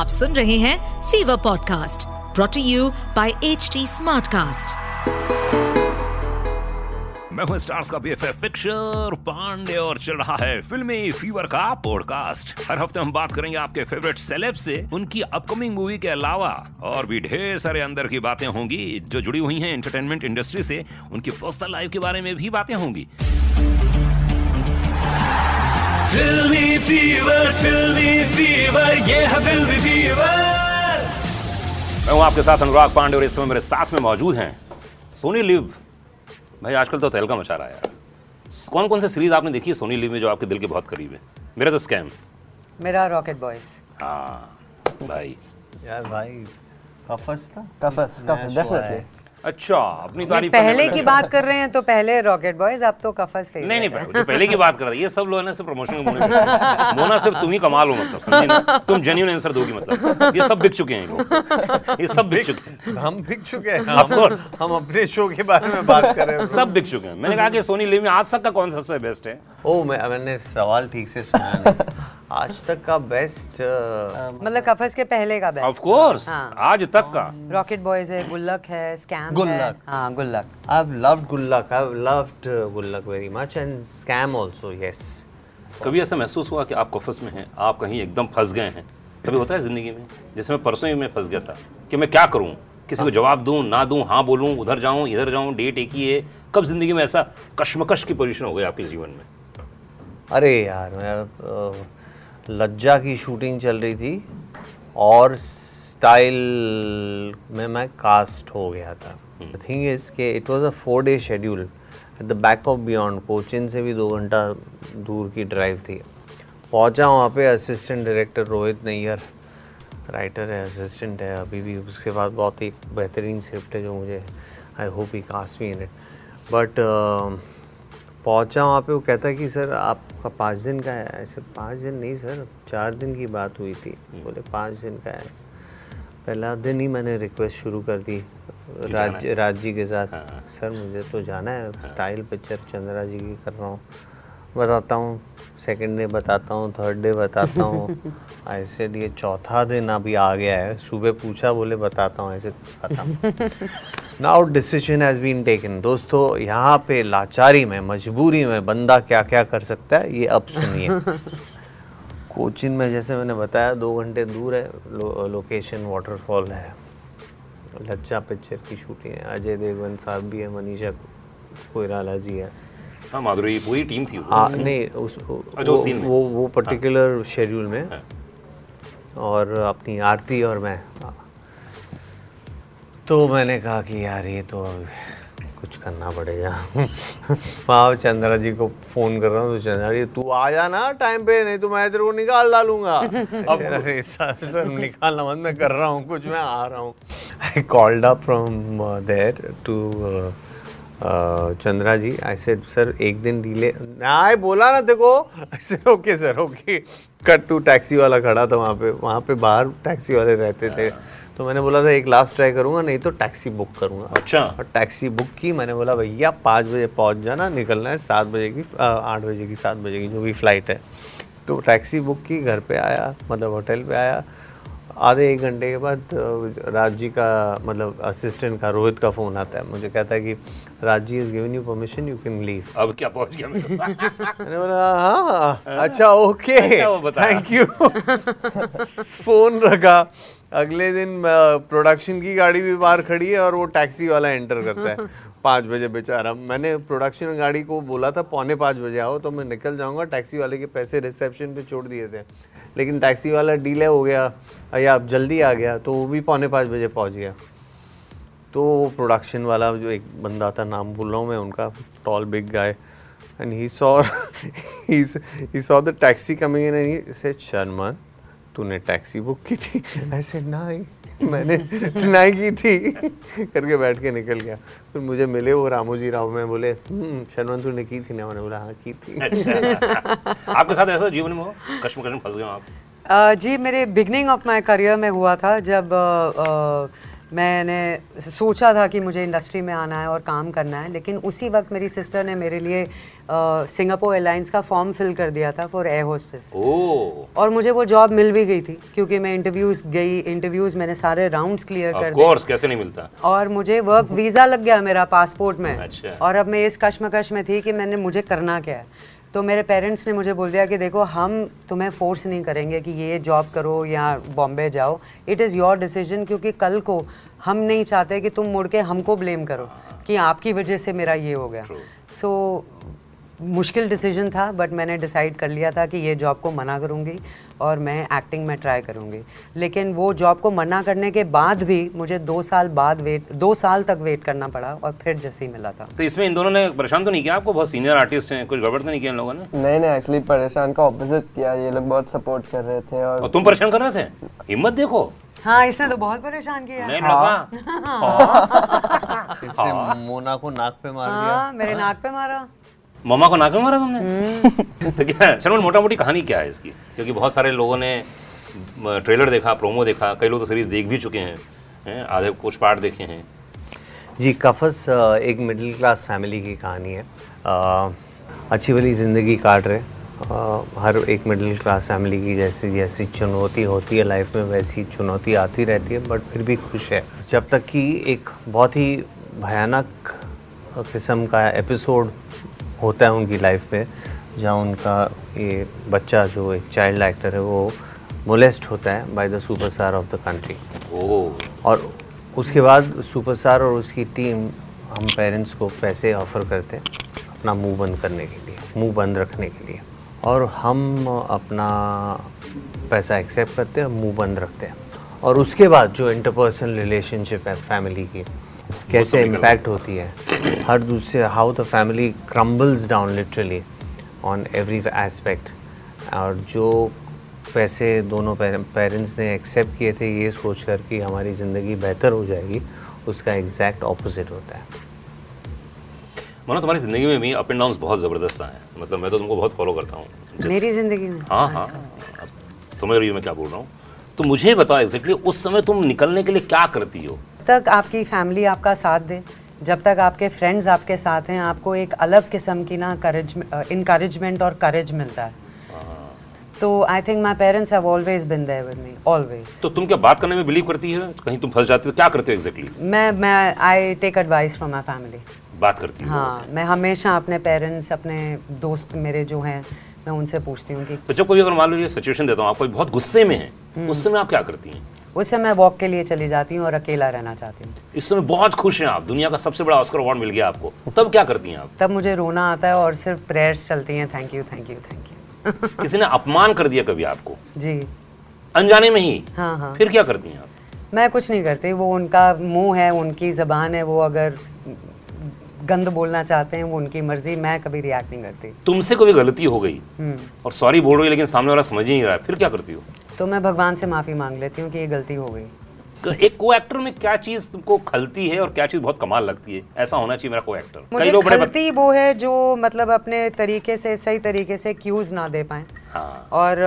आप सुन रहे हैं Fever podcast brought you by H Smartcast मैं हूँ स्टार्स का बीएफएफ पिक्चर, पांडे और चल रहा है फिल्मी फीवर का पॉडकास्ट। हर हफ़्ते हम बात करेंगे आपके फेवरेट सेलेब से, उनकी अपकमिंग मूवी के अलावा, और भी ढेर सारे अंदर की बातें होंगी, जो जुड़ी हुई हैं एंटरटेनमेंट इंडस्ट्री से, उनकी पर्सनल लाइफ के बारे में भी बातें होंगी। फिल्मी फीवर फिल्मी फीवर ये है फिल्मी फीवर मैं हूँ आपके साथ अनुराग पांडे और इस समय मेरे साथ में मौजूद हैं सोनी लिव। भाई आजकल तो तहलका मचा रहा है यार। कौन कौन से सीरीज़ आपने देखी है सोनी लिव में जो आपके दिल के बहुत करीब है? मेरा तो स्कैम मेरा रॉकेट बॉयज़ हाँ भाई। यार भाई कफस था। कफस कफस। डेफिनेटली अच्छा अपनी नहीं तारीफ़ पहले की बात कर रहे हैं तो पहले रॉकेट बॉयज़ अब तो कफस ले नहीं नहीं पहले- जो पहले की बात कर रहा है। ये सब लोग ना सिर्फ़ प्रमोशन के मुँह में मोना सिर्फ़ तुम ही कमाल हो मतलब समझी ना? तुम जेन्यून आंसर दोगी मतलब। ये सब बिक चुके हैं ये लोग। ये सब बिक चुके हैं। हम बिक चुके हैं. हम, अपने शो के बारे में बात कर रहे हैं। सब बिक चुके हैं। मैंने कहा कि सोनी लिव में आज तक का कौन सबसे बेस्ट है? ओ मैं मैंने सवाल ठीक से सुना नहीं। आज तक का बेस्ट मतलब कफस के पहले का बेस्ट ऑफ़ कोर्स हाँ। आज तक का। रॉकेट बॉयज़ है गुल्लक है स्कैम गुल्लक। हाँ। गुल्लक I have loved Gullak I have loved Gullak very much and Scam also yes कभी ऐसा महसूस हुआ कि आप कफस में हैं आप कहीं एकदम फंस गए हैं? कभी होता है ज़िंदगी में? जैसे मैं परसों ही मैं फंस गया था कि मैं क्या करूँ? किसी को जवाब दूँ ना दूँ हाँ बोलूँ उधर जाऊँ इधर जाऊँ डेट एक ही है। कब ज़िंदगी में ऐसा कश्मकश की पोजीशन हो गई आपके जीवन में? अरे यार मैं अ, लज्जा की शूटिंग चल रही थी और स्टाइल में मैं कास्ट हो गया था। थिंग इज़ के it was a four day schedule at the back of beyond Cochin से भी दो घंटा दूर की ड्राइव थी। पहुँचा वहाँ पे assistant director Rohit Nair. Writer है असिस्टेंट है अभी भी उसके बाद बहुत ही बेहतरीन स्क्रिप्ट है जो मुझे I hope he cast me in it but पहुँचा वहाँ पे वो कहता है कि सर आपका पाँच दिन का है। ऐसे पाँच दिन नहीं सर चार दिन की बात हुई थी। बोले पाँच दिन का है। पहला दिन ही मैंने रिक्वेस्ट शुरू कर दी राज राज जी के साथ। हाँ। सर मुझे तो जाना है हाँ। स्टाइल पिक्चर चंद्रा जी की कर रहा हूँ। बताता हूँ सेकंड डे बताता हूँ थर्ड डे बताता हूँ। ऐसे ये चौथा दिन अभी आ गया है। सुबह पूछा बोले बताता हूँ ऐसे खत्म। Now decision has been taken दोस्तों यहाँ पे लाचारी में मजबूरी में बंदा क्या क्या कर सकता है ये अब सुनिए कोचिन में जैसे मैंने बताया दो घंटे दूर है लो, लोकेशन वाटरफॉल है लज्जा पिक्चर की शूटिंग है अजय देवगन साहब भी है मनीषा कोयराला जी है हाँ माधुरी पूरी टीम थी वो। हाँ नहीं उस वो में। वो वो पर्टिकुलर शेड्यूल में हाँ। और अपनी आरती और मैं हाँ। तो मैंने कहा कि यार ये तो अब कुछ करना पड़ेगा। वहाँ चंद्रा जी को फ़ोन कर रहा हूँ तो चंद्रा जी तू आ जाना टाइम पे नहीं तो मैं तेरे को निकाल डालूँगा। अब अरे सर सर निकालना मत मैं कर रहा हूँ कुछ मैं आ रहा हूँ। I called up from there to Chandra ji. I said sir एक दिन डिले आई बोला ना देखो ऐसे okay sir okay. Cut to taxi वाला खड़ा था वहाँ पे। वहाँ पे बाहर टैक्सी वाले रहते थे। तो मैंने बोला था एक लास्ट ट्राई करूँगा नहीं तो टैक्सी बुक करूँगा. अच्छा। और टैक्सी बुक की मैंने बोला भैया पाँच बजे पहुँच जाना निकलना है सात बजे की आठ बजे की सात बजे की जो भी फ़्लाइट है. तो टैक्सी बुक की घर पे आया मतलब होटल पे आया। आधे एक घंटे के बाद राज जी का मतलब असिस्टेंट का रोहित का फ़ोन आता है। मुझे कहता है कि Raj ji is given you permission you can leave अब क्या पहुँच गया मैंने बोला हाँ अच्छा ओके अच्छा, बताया। थैंक यू फ़ोन रखा। अगले दिन प्रोडक्शन की गाड़ी भी बाहर खड़ी है और वो टैक्सी वाला एंटर करता है। पाँच बजे बेचारा मैंने प्रोडक्शन गाड़ी को बोला था पौने पाँच बजे आओ तो मैं निकल जाऊँगा टैक्सी वाले के पैसे रिसेप्शन पे छोड़ दिए थे। लेकिन टैक्सी वाला डीले हो गया या अब जल्दी आ गया तो वो भी पौने पाँच बजे पहुँच गया। तो प्रोडक्शन वाला जो एक बंदा था नाम भूल रहा हूँ मैं उनका tall big guy and he saw he saw the taxi coming in and he said Sharma तूने टैक्सी बुक की थी? ऐसे नहीं मैंने नहीं की थी। करके बैठ के निकल गया। फिर मुझे मिले वो रामू जी राव में बोले "हम्म, शर्मन तूने की थी? ना मैंने बोला हाँ की थी। अच्छा। आपके साथ ऐसा जीवन में हो कश्म कश्म फंस गए आप? uh, जी मेरे बिगनिंग ऑफ़ माय करियर में हुआ था जब uh, अ, मैंने सोचा था कि मुझे इंडस्ट्री में आना है और काम करना है लेकिन उसी वक्त मेरी सिस्टर ने मेरे लिए सिंगापुर एयरलाइंस का फॉर्म फिल कर दिया था फॉर एयर होस्टेस और मुझे वो जॉब मिल भी गई थी क्योंकि मैं इंटरव्यूज़ गई इंटरव्यूज़ मैंने सारे राउंड्स क्लियर कर कोर्स कैसे नहीं मिलता? और मुझे वर्क वीज़ा लग गया मेरा पासपोर्ट में। अच्छा। और अब मैं इस कश्मकश में थी कि मैंने मुझे करना क्या है। तो मेरे पेरेंट्स ने मुझे बोल दिया कि देखो हम तुम्हें फोर्स नहीं करेंगे कि ये जॉब करो या बॉम्बे जाओ। इट इज़ योर डिसीज़न क्योंकि कल को हम नहीं चाहते कि तुम मुड़ के हमको ब्लेम करो कि आपकी वजह से मेरा ये हो गया। सो मुश्किल डिसीज़न था बट मैंने डिसाइड कर लिया था कि ये जॉब को मना करूँगी और मैं एक्टिंग में ट्राई करूँगी। लेकिन वो जॉब को मना करने के बाद भी मुझे दो साल बाद वेट दो साल तक वेट करना पड़ा और फिर जैसे ही मिला था। तो इसमें इन दोनों ने परेशान तो नहीं किया आपको? बहुत सीनियर आर्टिस्ट हैं कुछ गड़बड़ तो नहीं किया इन लोगों ने? नहीं नहीं एक्चुअली परेशान का ऑपोजिट किया। ये लोग बहुत सपोर्ट कर रहे थे और और तुम परेशान कर रहे थे? हिम्मत देखो। हाँ इसने तो बहुत परेशान किया। नहीं लगा। इसने मोना को नाक पे मार दिया। हाँ मेरे नाक पे मारा। मम्मा को नाक में मारा तुमने? तो क्या शर्मन मोटा मोटी कहानी क्या है इसकी? क्योंकि बहुत सारे लोगों ने ट्रेलर देखा प्रोमो देखा कई लोग तो सीरीज़ देख भी चुके हैं हैं, आधे कुछ पार्ट देखे हैं। जी कफस एक मिडिल क्लास फैमिली की कहानी है। अ, अच्छी वाली ज़िंदगी काट रहे अ, हर एक मिडिल क्लास फैमिली की जैसी जैसी चुनौती होती है लाइफ में वैसी चुनौती आती रहती है बट फिर भी खुश है। जब तक कि एक बहुत ही भयानक किस्म का एपिसोड होता है उनकी लाइफ में जहाँ उनका ये बच्चा जो एक चाइल्ड एक्टर है वो मोलेस्ट होता है by the superstar of the country और उसके बाद सुपरस्टार और उसकी टीम हम पेरेंट्स को पैसे ऑफ़र करते हैं अपना मुँह बंद करने के लिए मुँह बंद रखने के लिए। और हम अपना पैसा एक्सेप्ट करते हैं मुँह बंद रखते हैं। और उसके बाद जो इंटरपर्सनल रिलेशनशिप है फैमिली की कैसे इम्पैक्ट होती है। हर दूसरे how the family crumbles down literally on every aspect और जो पैसे दोनों पेरेंट्स ने एक्सेप्ट किए थे ये सोच कर कि हमारी ज़िंदगी बेहतर हो जाएगी उसका एग्जैक्ट ऑपोजिट होता है। मानो तुम्हारी ज़िंदगी में भी अप एंड डाउन बहुत ज़बरदस्त आए मतलब मैं तो तुमको बहुत फॉलो करता हूँ। मेरी ज़िंदगी में? हाँ हाँ। समझ रही हो मैं क्या बोल रहा हूँ। तो मुझे बताओ एग्जैक्टली उस समय तुम निकलने के लिए क्या करती हो? तक आपकी फैमिली आपका साथ दे जब तक आपके फ्रेंड्स आपके साथ हैं आपको एक अलग किस्म की ना करेज इनकरेजमेंट और करेज मिलता है। तो I think my parents have always been there with me always तो तुम क्या बात करने में बिलीव करती हो? कहीं तुम फंस जाती हो क्या करते हो एग्जैक्टली मैं मैं I take advice from my family बात करती हो हाँ मैं हमेशा अपने पेरेंट्स अपने दोस्त मेरे जो हैं मैं उनसे पूछती हूँ कि तो जब कोई अगर मान लो ये सिचुएशन देता हूँ आप कोई बहुत गुस्से में है उस समय आप क्या करती हैं? उससे मैं वॉक के लिए चली जाती हूँ और अकेला रहना चाहती हूँ। इस समय बहुत खुश हैं आप। दुनिया का सबसे बड़ा ऑस्कर अवार्ड मिल गया आपको। तब क्या करती हैं आप? तब मुझे रोना आता है और सिर्फ़ प्रेयर्स चलती हैं thank you thank you thank you किसी ने अपमान कर दिया कभी आपको? जी। अनजाने में ही? हाँ हाँ। फिर क्या करती हैं आप? मैं कुछ नहीं करती। वो उनका मुँह है उनकी ज़बान है वो अगर गंद बोलना चाहते हैं वो उनकी मर्ज़ी मैं कभी रिएक्ट नहीं करती। तुमसे कभी गलती हो गई? हम्म। और सॉरी बोल रही लेकिन सामने वाला समझ ही नहीं रहा है। फिर क्या करती हो? तो मैं भगवान से माफ़ी मांग लेती हूँ कि ये गलती हो गई। तो एक को एक्टर में क्या चीज़ तुमको खलती है और क्या चीज़ बहुत कमाल लगती है? ऐसा होना चाहिए मेरा को एक्टर मुझे लोग खलती वो है जो मतलब अपने तरीके से सही तरीके से क्यूज ना दे पाए हाँ। और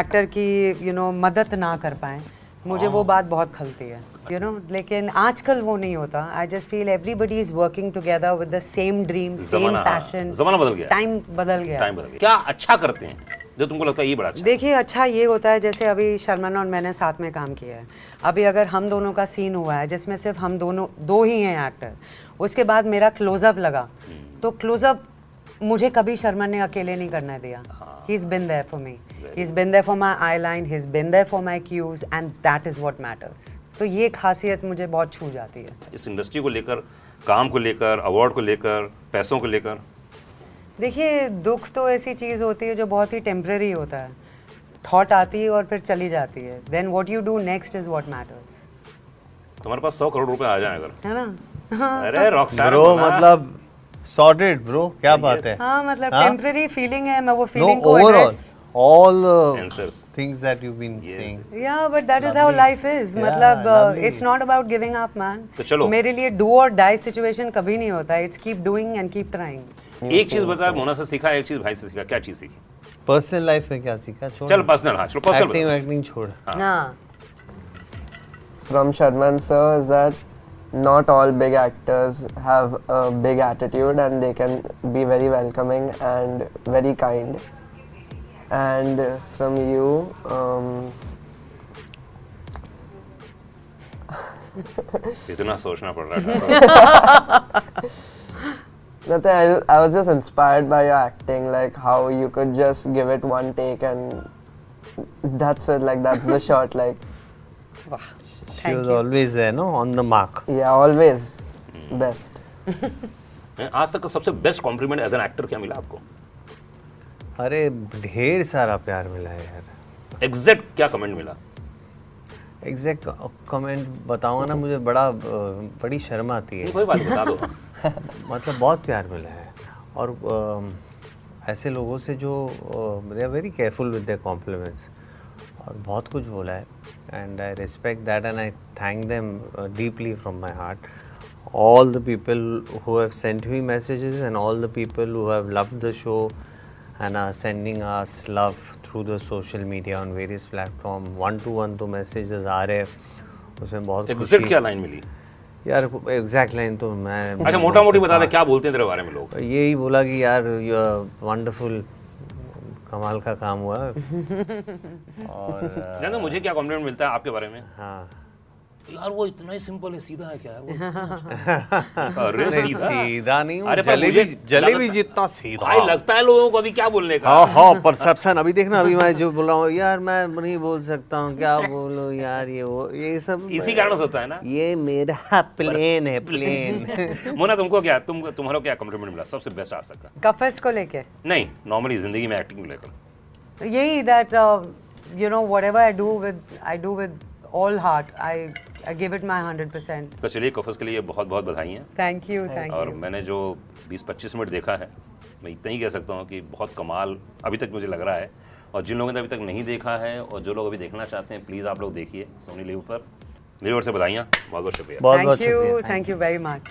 एक्टर की यू नो मदद ना कर पाए। मुझे वो बात बहुत खलती है यू नो लेकिन आजकल वो नहीं होता। I just feel everybody is working together with the same dream same हाँ, पैशन जमाना बदल गया। टाइम बदल गया। टाइम बदल गया। क्या अच्छा करते हैं? जो तुमको लगता है ये बड़ा अच्छा देखिए अच्छा ये होता है जैसे अभी शर्मन और मैंने साथ में काम किया है। अभी अगर हम दोनों का सीन हुआ है जिसमें सिर्फ़ हम दोनों दो ही हैं एक्टर उसके बाद मेरा क्लोजअप लगा तो क्लोजअप मुझे कभी शर्मा ने अकेले नहीं करने दिया। ही। Is been there for me he is been there for my eye line he is been there for my cues and that is what matters तो ये खासियत मुझे बहुत छू जाती है। इस इंडस्ट्री को लेकर काम को लेकर अवार्ड को लेकर पैसों को लेकर देखिए दुख तो ऐसी चीज़ होती है जो बहुत ही टेम्प्रेरी होता है। थॉट आती है और फिर चली जाती है। Then what you do next is what matters तुम्हारे पास सौ करोड़ रुपए आ जाए अगर। है ना? अरे रॉक ब्रो मतलब सॉर्टेड ब्रो क्या बात है? हाँ मतलब हाँ? फीलिंग है मैं वो फीलिंग को overall address all the Answers. things that you've been saying. या but that is how Lovely. Life is Yeah, मतलब lovely. It's not about giving up man तो चलो। मेरे लिए डू और डाई सिचुएशन कभी नहीं होता। It's keep doing and keep trying एक चीज़ बता मोना से सीखा एक चीज़ भाई से सीखा क्या चीज़ सीखी? पर्सनल लाइफ में क्या सीखा? छोड़। चल पर्सनल हाँ चलो पर्सनल एक्टिंग एक्टिंग छोड़। हाँ। From Sharman sir is that not all big actors have a big attitude and they can be very welcoming and very kind and from you इतना सोचना पड़ रहा है। nothing. I, I was just inspired by your acting, like how you could just give it one take and that's it. Like that's the shot. Like Wow. She Thank was you. always there, no, on the mark. yeah, always best. आज तक का सबसे best compliment as an actor क्या मिला आपको अरे ढेर सारा प्यार मिला है यार एग्जैक्ट क्या कमेंट मिला एग्जैक्ट कमेंट बताऊँगा ना मुझे बड़ा बड़ी शर्म आती है कोई बात बता दो मतलब बहुत प्यार मिला है। और ऐसे लोगों से जो they are very careful with their compliments और बहुत कुछ बोला है। And I respect that and I thank them deeply from my heart all the people who have sent me messages and all the people who have love the show and are sending us love through the social media on various platform one to one तो messages आ रहे हैं। उसमें बहुत क्या line मिली? यार exact line तो मैं अच्छा मोटा मोटी बता दे क्या बोलते हैं तेरे बारे में लोग? यही बोला कि यार यू वंडरफुल कमाल का काम हुआ। और मुझे क्या कॉम्प्लीमेंट मिलता है आपके बारे में? हाँ। यार वो इतना ही सिंपल है सीधा है क्या? है। वो अरे नहीं, सीधा। सीधा नहीं अरे जलेबी जलेबी जितना सीधा। भाई लगता है लोगों को अभी क्या बोलने का? हाँ हाँ परसेप्शन अभी देखना अभी मैं जो बोल रहा हूँ यार मैं नहीं बोल सकता हूँ क्या बोलूँ यार ये वो ये सब इसी कारण से होता है ना? ये मेरा प्लेन है प्लेन मोना तुमको क्या तुम तुम्हारा क्या कॉम्प्लीमेंट मिला? सबसे बेस्ट आज तक का? कफस को लेके? नहीं नॉर्मली ज़िंदगी में एक्टिंग को लेकर यही that you know whatever I do with I do with all heart I I give it my 100% तो चलिए कफस के लिए बहुत बहुत बधाई हैं। थैंक यू थैंक यू और मैंने जो 20-25 मिनट देखा है मैं इतना ही कह सकता हूँ कि बहुत कमाल अभी तक मुझे लग रहा है। और जिन लोगों ने अभी तक नहीं देखा है और जो लोग अभी देखना चाहते हैं प्लीज़ आप लोग देखिए सोनी लिव पर। मेरी ओर से बधाइयाँ बहुत बहुत शुक्रिया। बहुत बहुत थैंक यू शुक्रिया। Thank you very much